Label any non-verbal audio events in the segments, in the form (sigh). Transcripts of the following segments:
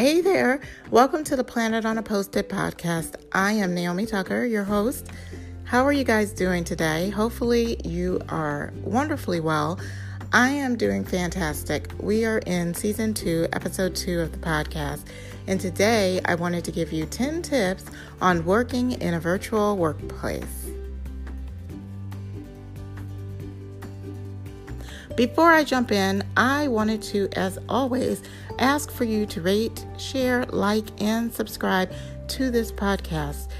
Hey there. Welcome to the Planet on a Post-it podcast. I am Naomi Tucker, your host. How are you guys doing today? Hopefully, you are wonderfully well. I am doing fantastic. We are in season two, episode two of the podcast. And today, I wanted to give you 10 tips on working in a virtual workplace. Before I jump in, I wanted to, as always, ask for you to rate, share, like, and subscribe to this podcast.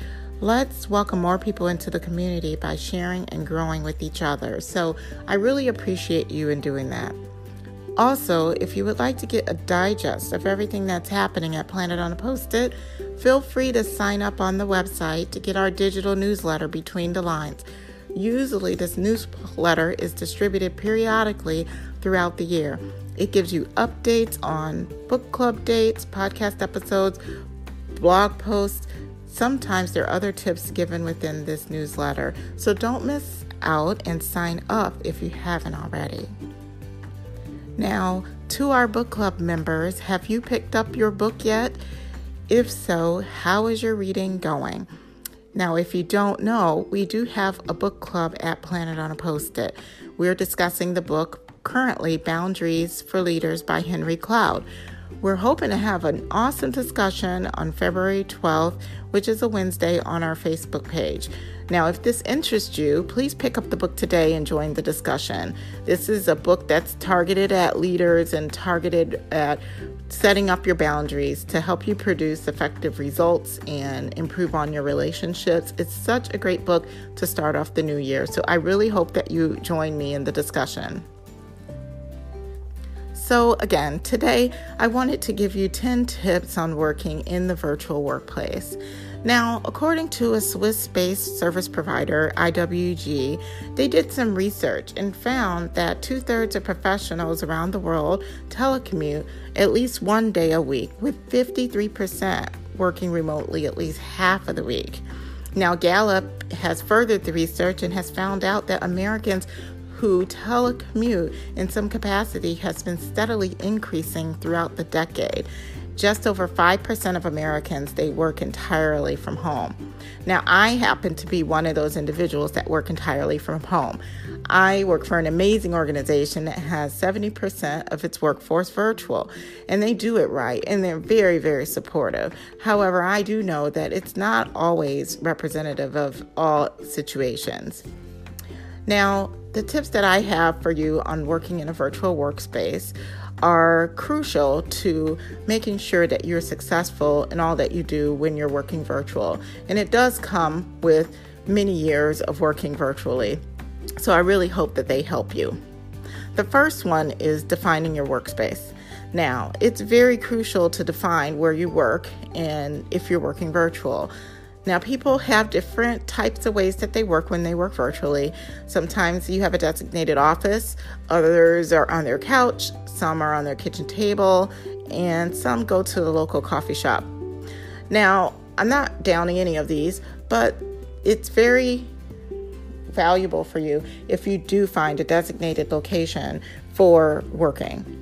Let's welcome more people into the community by sharing and growing with each other. So I really appreciate you in doing that. Also, if you would like to get a digest of everything that's happening at Planet on a Post it, feel free to sign up on the website to get our digital newsletter between the lines. Usually, this newsletter is distributed periodically throughout the year. It gives you updates on book club dates, podcast episodes, blog posts. Sometimes there are other tips given within this newsletter. So don't miss out and sign up if you haven't already. Now, to our book club members, have you picked up your book yet? If so, how is your reading going? Now, if you don't know, we do have a book club at Planet on a Post it. We're discussing the book currently Boundaries for Leaders by Henry Cloud. We're hoping to have an awesome discussion on February 12th, which is a Wednesday, on our Facebook page. Now, if this interests you, please pick up the book today and join the discussion. This is a book that's targeted at leaders and targeted at setting up your boundaries to help you produce effective results and improve on your relationships. It's such a great book to start off the new year. So I really hope that you join me in the discussion. So, again, today I wanted to give you 10 tips on working in the virtual workplace. Now, according to a Swiss based service provider, IWG, they did some research and found that two thirds of professionals around the world telecommute at least one day a week, with 53% working remotely at least half of the week. Now, Gallup has furthered the research and has found out that Americans who telecommute in some capacity has been steadily increasing throughout the decade. Just over 5% of Americans they work entirely from home. Now, I happen to be one of those individuals that work entirely from home. I work for an amazing organization that has 70% of its workforce virtual, and they do it right, and they're very, very supportive. However, I do know that it's not always representative of all situations. Now, the tips that I have for you on working in a virtual workspace are crucial to making sure that you're successful in all that you do when you're working virtual. And it does come with many years of working virtually. So I really hope that they help you. The first one is defining your workspace. Now, it's very crucial to define where you work and if you're working virtual. Now, people have different types of ways that they work when they work virtually. Sometimes you have a designated office, others are on their couch, some are on their kitchen table, and some go to the local coffee shop. Now, I'm not downing any of these, but it's very valuable for you if you do find a designated location for working.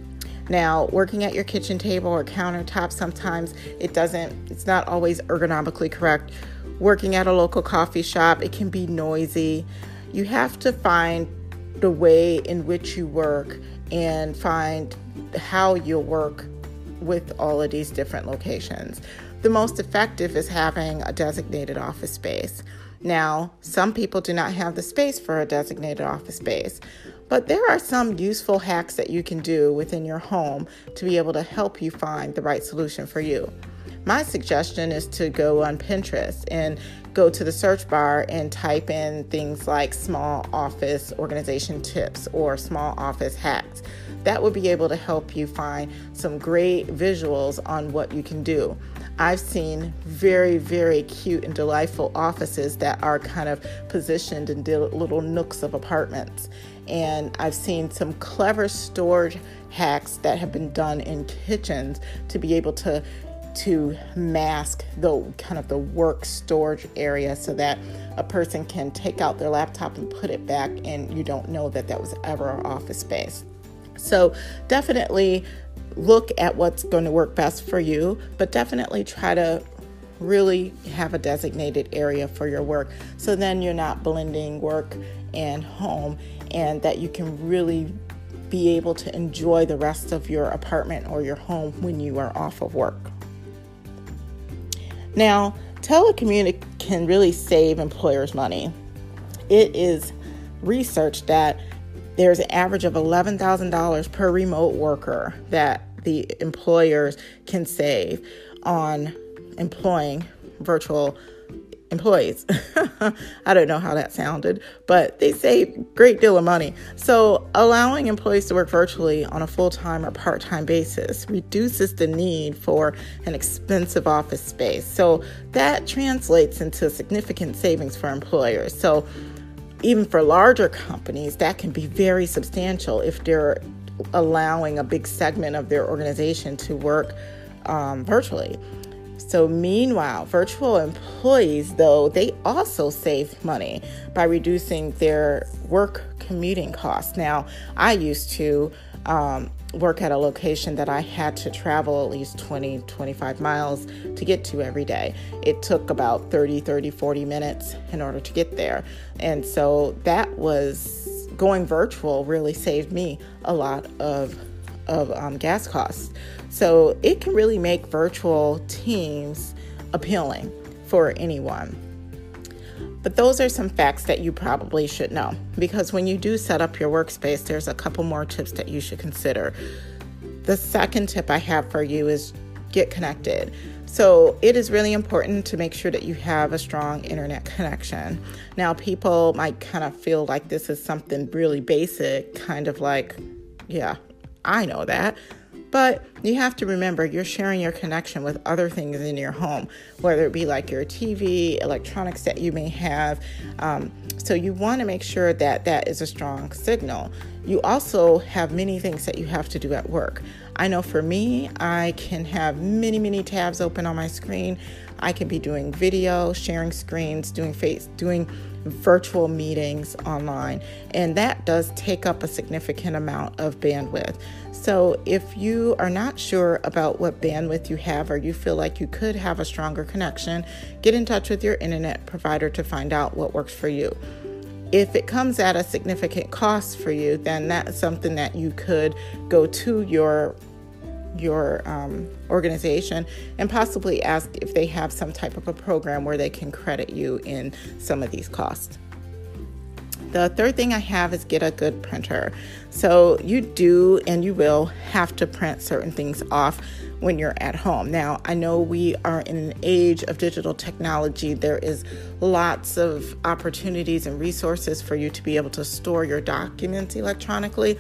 Now, working at your kitchen table or countertop, sometimes it doesn't, it's not always ergonomically correct. Working at a local coffee shop, it can be noisy. You have to find the way in which you work and find how you'll work with all of these different locations. The most effective is having a designated office space. Now, some people do not have the space for a designated office space, but there are some useful hacks that you can do within your home to be able to help you find the right solution for you. My suggestion is to go on Pinterest and go to the search bar and type in things like small office organization tips or small office hacks. That will be able to help you find some great visuals on what you can do. I've seen very, very cute and delightful offices that are kind of positioned in little nooks of apartments. And I've seen some clever storage hacks that have been done in kitchens to be able to to mask the kind of the work storage area so that a person can take out their laptop and put it back and you don't know that that was ever our office space. So definitely look at what's going to work best for you, but definitely try to really have a designated area for your work so then you're not blending work and home and that you can really be able to enjoy the rest of your apartment or your home when you are off of work. Now, telecommuting can really save employers money. It is research that there's an average of $11,000 per remote worker that the employers can save on employing virtual employees. (laughs) I don't know how that sounded, but they save a great deal of money. So, allowing employees to work virtually on a full-time or part-time basis reduces the need for an expensive office space. So, that translates into significant savings for employers. So, even for larger companies, that can be very substantial if they're allowing a big segment of their organization to work um, virtually. So, meanwhile, virtual employees, though, they also save money by reducing their work commuting costs. Now, I used to um, work at a location that I had to travel at least 20, 25 miles to get to every day. It took about 30, 30, 40 minutes in order to get there. And so that was going virtual really saved me a lot of of um, gas costs. So it can really make virtual teams appealing for anyone. But those are some facts that you probably should know because when you do set up your workspace, there's a couple more tips that you should consider. The second tip I have for you is get connected. So, it is really important to make sure that you have a strong internet connection. Now, people might kind of feel like this is something really basic, kind of like, yeah, I know that. But you have to remember you're sharing your connection with other things in your home, whether it be like your TV, electronics that you may have. Um, so you want to make sure that that is a strong signal. You also have many things that you have to do at work. I know for me, I can have many, many tabs open on my screen. I can be doing video, sharing screens, doing face, doing virtual meetings online, and that does take up a significant amount of bandwidth. So, if you are not sure about what bandwidth you have or you feel like you could have a stronger connection, get in touch with your internet provider to find out what works for you. If it comes at a significant cost for you, then that's something that you could go to your your um, organization and possibly ask if they have some type of a program where they can credit you in some of these costs. The third thing I have is get a good printer. So, you do and you will have to print certain things off when you're at home. Now, I know we are in an age of digital technology. There is lots of opportunities and resources for you to be able to store your documents electronically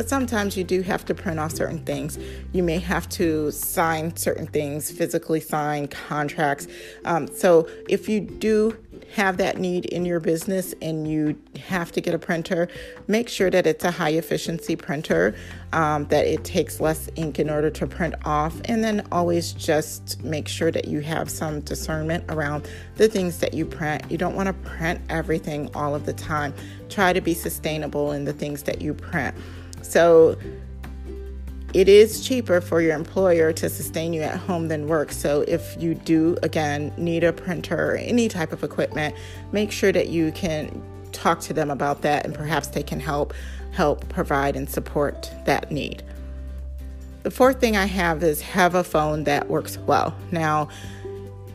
but sometimes you do have to print off certain things. You may have to sign certain things, physically sign contracts. Um, so if you do have that need in your business and you have to get a printer, make sure that it's a high efficiency printer, um, that it takes less ink in order to print off, and then always just make sure that you have some discernment around the things that you print. You don't want to print everything all of the time. Try to be sustainable in the things that you print. So it is cheaper for your employer to sustain you at home than work. So if you do, again, need a printer or any type of equipment, make sure that you can talk to them about that and perhaps they can help help provide and support that need. The fourth thing I have is have a phone that works well. Now,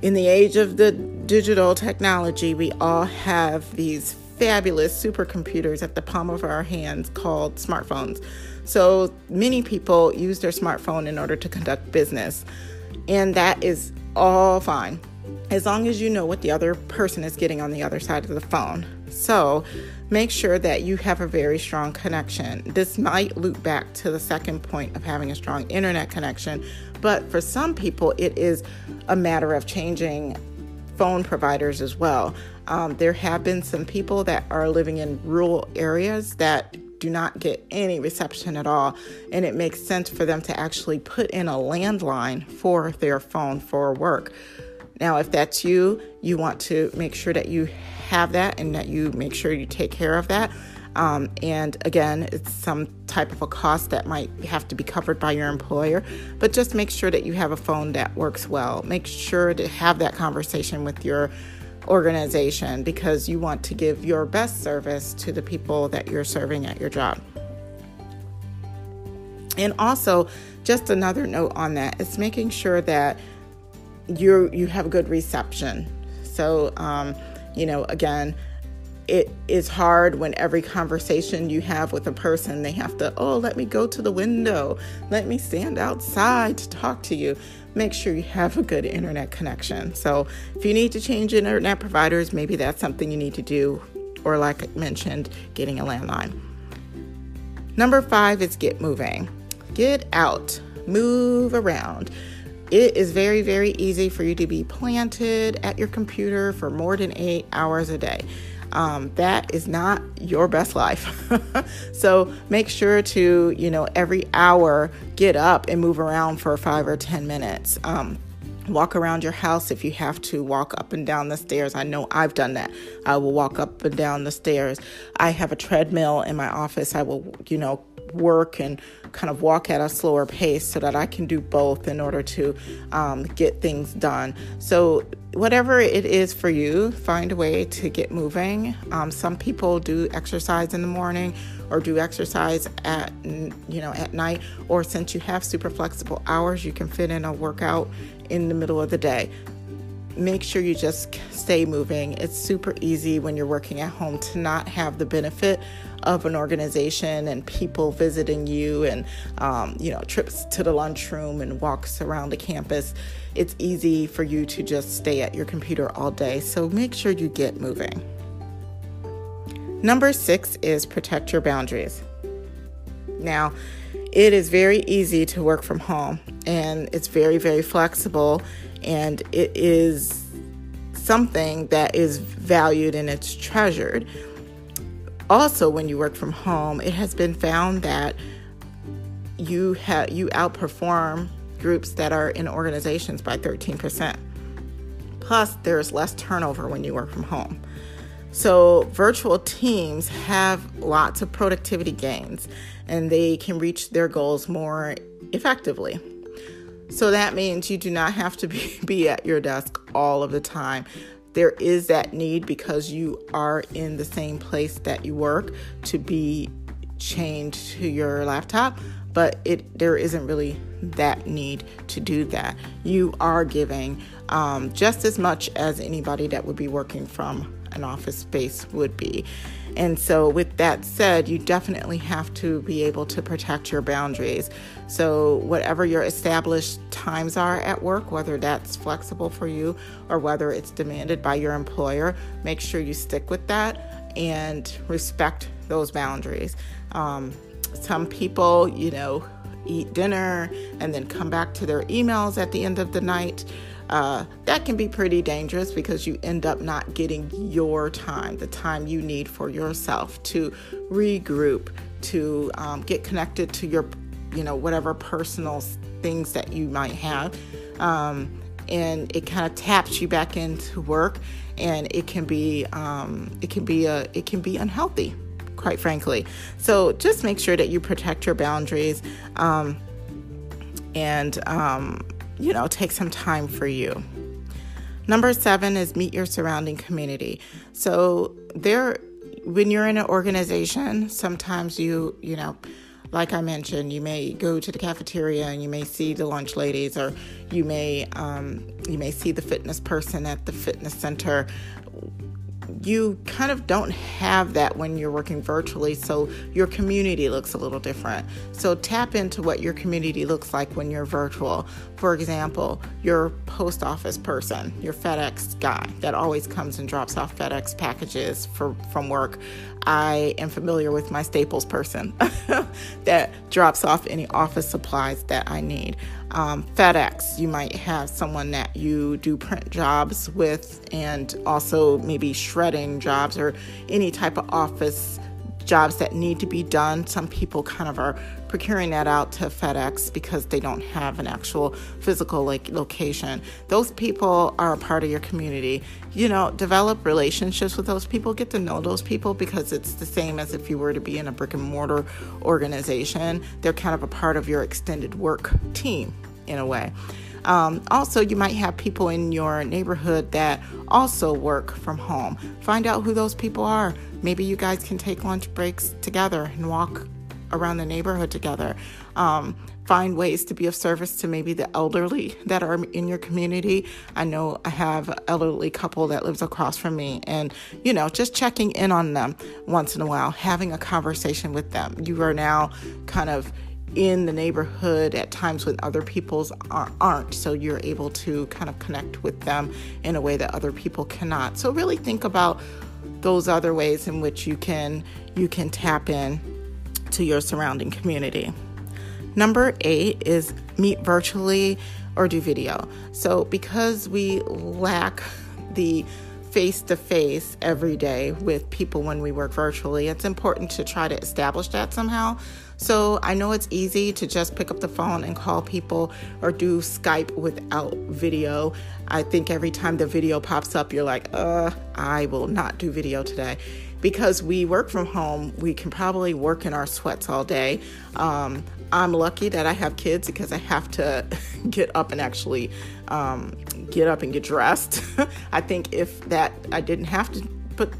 in the age of the digital technology, we all have these fabulous supercomputers at the palm of our hands called smartphones. So many people use their smartphone in order to conduct business, and that is all fine as long as you know what the other person is getting on the other side of the phone. So make sure that you have a very strong connection. This might loop back to the second point of having a strong internet connection, but for some people, it is a matter of changing phone providers as well. Um, there have been some people that are living in rural areas that do not get any reception at all, and it makes sense for them to actually put in a landline for their phone for work. Now, if that's you, you want to make sure that you have that and that you make sure you take care of that. Um, and again, it's some type of a cost that might have to be covered by your employer, but just make sure that you have a phone that works well. Make sure to have that conversation with your organization because you want to give your best service to the people that you're serving at your job. And also, just another note on that is making sure that you you have good reception. So, um, you know, again, it is hard when every conversation you have with a person they have to oh let me go to the window let me stand outside to talk to you make sure you have a good internet connection. So if you need to change internet providers maybe that's something you need to do or like i mentioned getting a landline. Number five is get moving. Get out. Move around. It is very, very easy for you to be planted at your computer for more than eight hours a day. Um, that is not your best life. (laughs) so make sure to, you know, every hour get up and move around for five or 10 minutes. Um, walk around your house if you have to walk up and down the stairs i know i've done that i will walk up and down the stairs i have a treadmill in my office i will you know work and kind of walk at a slower pace so that I can do both in order to um, get things done. So, whatever it is for you, find a way to get moving. Um, some people do exercise in the morning or do exercise at you know at night or since you have super flexible hours you can fit in a workout in the middle of the day make sure you just stay moving. It's super easy when you're working at home to not have the benefit of an organization and people visiting you and um, you know trips to the lunchroom and walks around the campus. It's easy for you to just stay at your computer all day. So make sure you get moving. Number six is protect your boundaries. Now, it is very easy to work from home and it's very, very flexible and it is something that is valued and it's treasured. Also, when you work from home, it has been found that you have you outperform groups that are in organizations by 13%. Plus, there's less turnover when you work from home. So, virtual teams have lots of productivity gains and they can reach their goals more effectively. So that means you do not have to be, (laughs) be at your desk all of the time. There is that need because you are in the same place that you work to be chained to your laptop, but it there isn't really that need to do that. You are giving um, just as much as anybody that would be working from an office space would be. And so, with that said, you definitely have to be able to protect your boundaries. So, whatever your established times are at work, whether that's flexible for you or whether it's demanded by your employer, make sure you stick with that and respect those boundaries. Um, some people, you know, eat dinner and then come back to their emails at the end of the night uh, that can be pretty dangerous because you end up not getting your time, the time you need for yourself to regroup, to um, get connected to your, you know, whatever personal things that you might have. Um, and it kind of taps you back into work, and it can be, um, it can be a, it can be unhealthy, quite frankly. So just make sure that you protect your boundaries, um, and um, you know, take some time for you. Number seven is meet your surrounding community. So there, when you're in an organization, sometimes you, you know, like I mentioned, you may go to the cafeteria and you may see the lunch ladies, or you may um, you may see the fitness person at the fitness center you kind of don't have that when you're working virtually, so your community looks a little different. So tap into what your community looks like when you're virtual. For example, your post office person, your FedEx guy that always comes and drops off FedEx packages for, from work. I am familiar with my Staples person (laughs) that drops off any office supplies that I need. Um, FedEx, you might have someone that you do print jobs with and also maybe shredding jobs or any type of office jobs that need to be done. Some people kind of are procuring that out to FedEx because they don't have an actual physical like location. Those people are a part of your community. You know, develop relationships with those people, get to know those people because it's the same as if you were to be in a brick and mortar organization. They're kind of a part of your extended work team in a way. Um, also, you might have people in your neighborhood that also work from home. Find out who those people are. Maybe you guys can take lunch breaks together and walk around the neighborhood together. Um, find ways to be of service to maybe the elderly that are in your community. I know I have an elderly couple that lives across from me, and you know, just checking in on them once in a while, having a conversation with them. You are now kind of in the neighborhood at times when other people's aren't. So you're able to kind of connect with them in a way that other people cannot. So really think about those other ways in which you can you can tap in to your surrounding community. Number eight is meet virtually or do video. So because we lack the face to face every day with people when we work virtually it's important to try to establish that somehow so I know it's easy to just pick up the phone and call people or do Skype without video. I think every time the video pops up, you're like, uh, I will not do video today. Because we work from home, we can probably work in our sweats all day. Um, I'm lucky that I have kids because I have to (laughs) get up and actually um, get up and get dressed. (laughs) I think if that I didn't have to put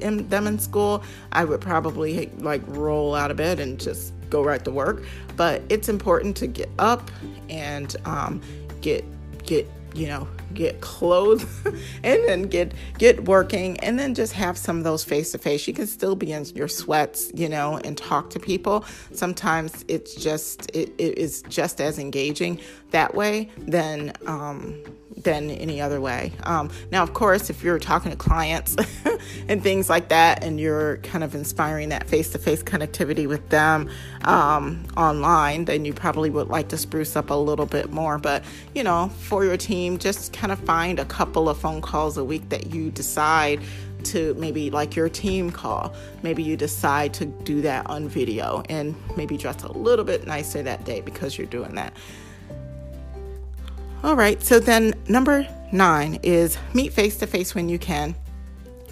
in, them in school, I would probably like roll out of bed and just go right to work. But it's important to get up and um, get get you know get clothed (laughs) and then get get working and then just have some of those face to face you can still be in your sweats you know and talk to people sometimes it's just it, it is just as engaging that way than um, than any other way. Um, now, of course, if you're talking to clients (laughs) and things like that, and you're kind of inspiring that face to face connectivity with them um, online, then you probably would like to spruce up a little bit more. But, you know, for your team, just kind of find a couple of phone calls a week that you decide to maybe like your team call. Maybe you decide to do that on video and maybe dress a little bit nicer that day because you're doing that. All right, so then number nine is meet face to face when you can.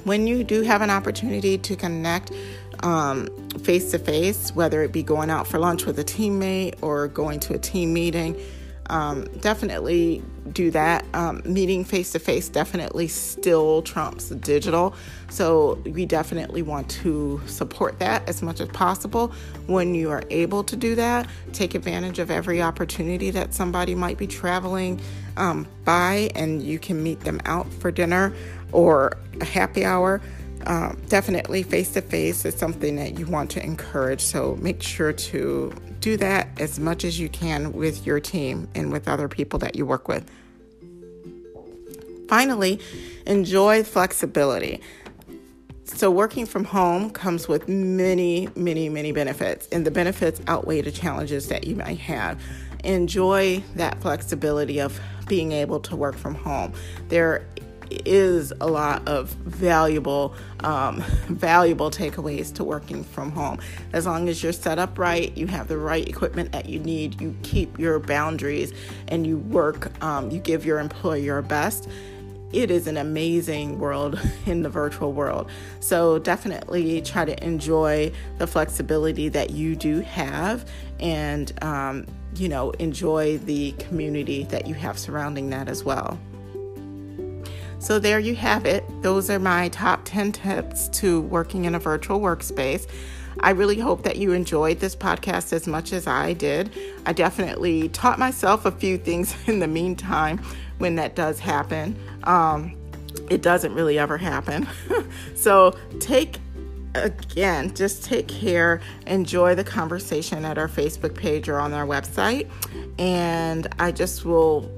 When you do have an opportunity to connect face to face, whether it be going out for lunch with a teammate or going to a team meeting, um, definitely do that. Um, meeting face to face definitely still trumps digital. So we definitely want to support that as much as possible. When you are able to do that, take advantage of every opportunity that somebody might be traveling um, by and you can meet them out for dinner or a happy hour. Um, definitely face to face is something that you want to encourage. So make sure to do that as much as you can with your team and with other people that you work with. Finally, enjoy flexibility. So, working from home comes with many, many, many benefits, and the benefits outweigh the challenges that you might have. Enjoy that flexibility of being able to work from home. There is a lot of valuable um, (laughs) valuable takeaways to working from home as long as you're set up right you have the right equipment that you need you keep your boundaries and you work um, you give your employer your best it is an amazing world (laughs) in the virtual world. So definitely try to enjoy the flexibility that you do have and, um, you know, enjoy the community that you have surrounding that as well. So, there you have it. Those are my top 10 tips to working in a virtual workspace. I really hope that you enjoyed this podcast as much as I did. I definitely taught myself a few things (laughs) in the meantime when that does happen. Um, it doesn't really ever happen. (laughs) so, take again, just take care, enjoy the conversation at our Facebook page or on our website. And I just will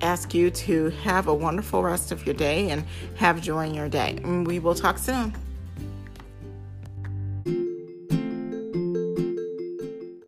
ask you to have a wonderful rest of your day and have joy in your day. We will talk soon.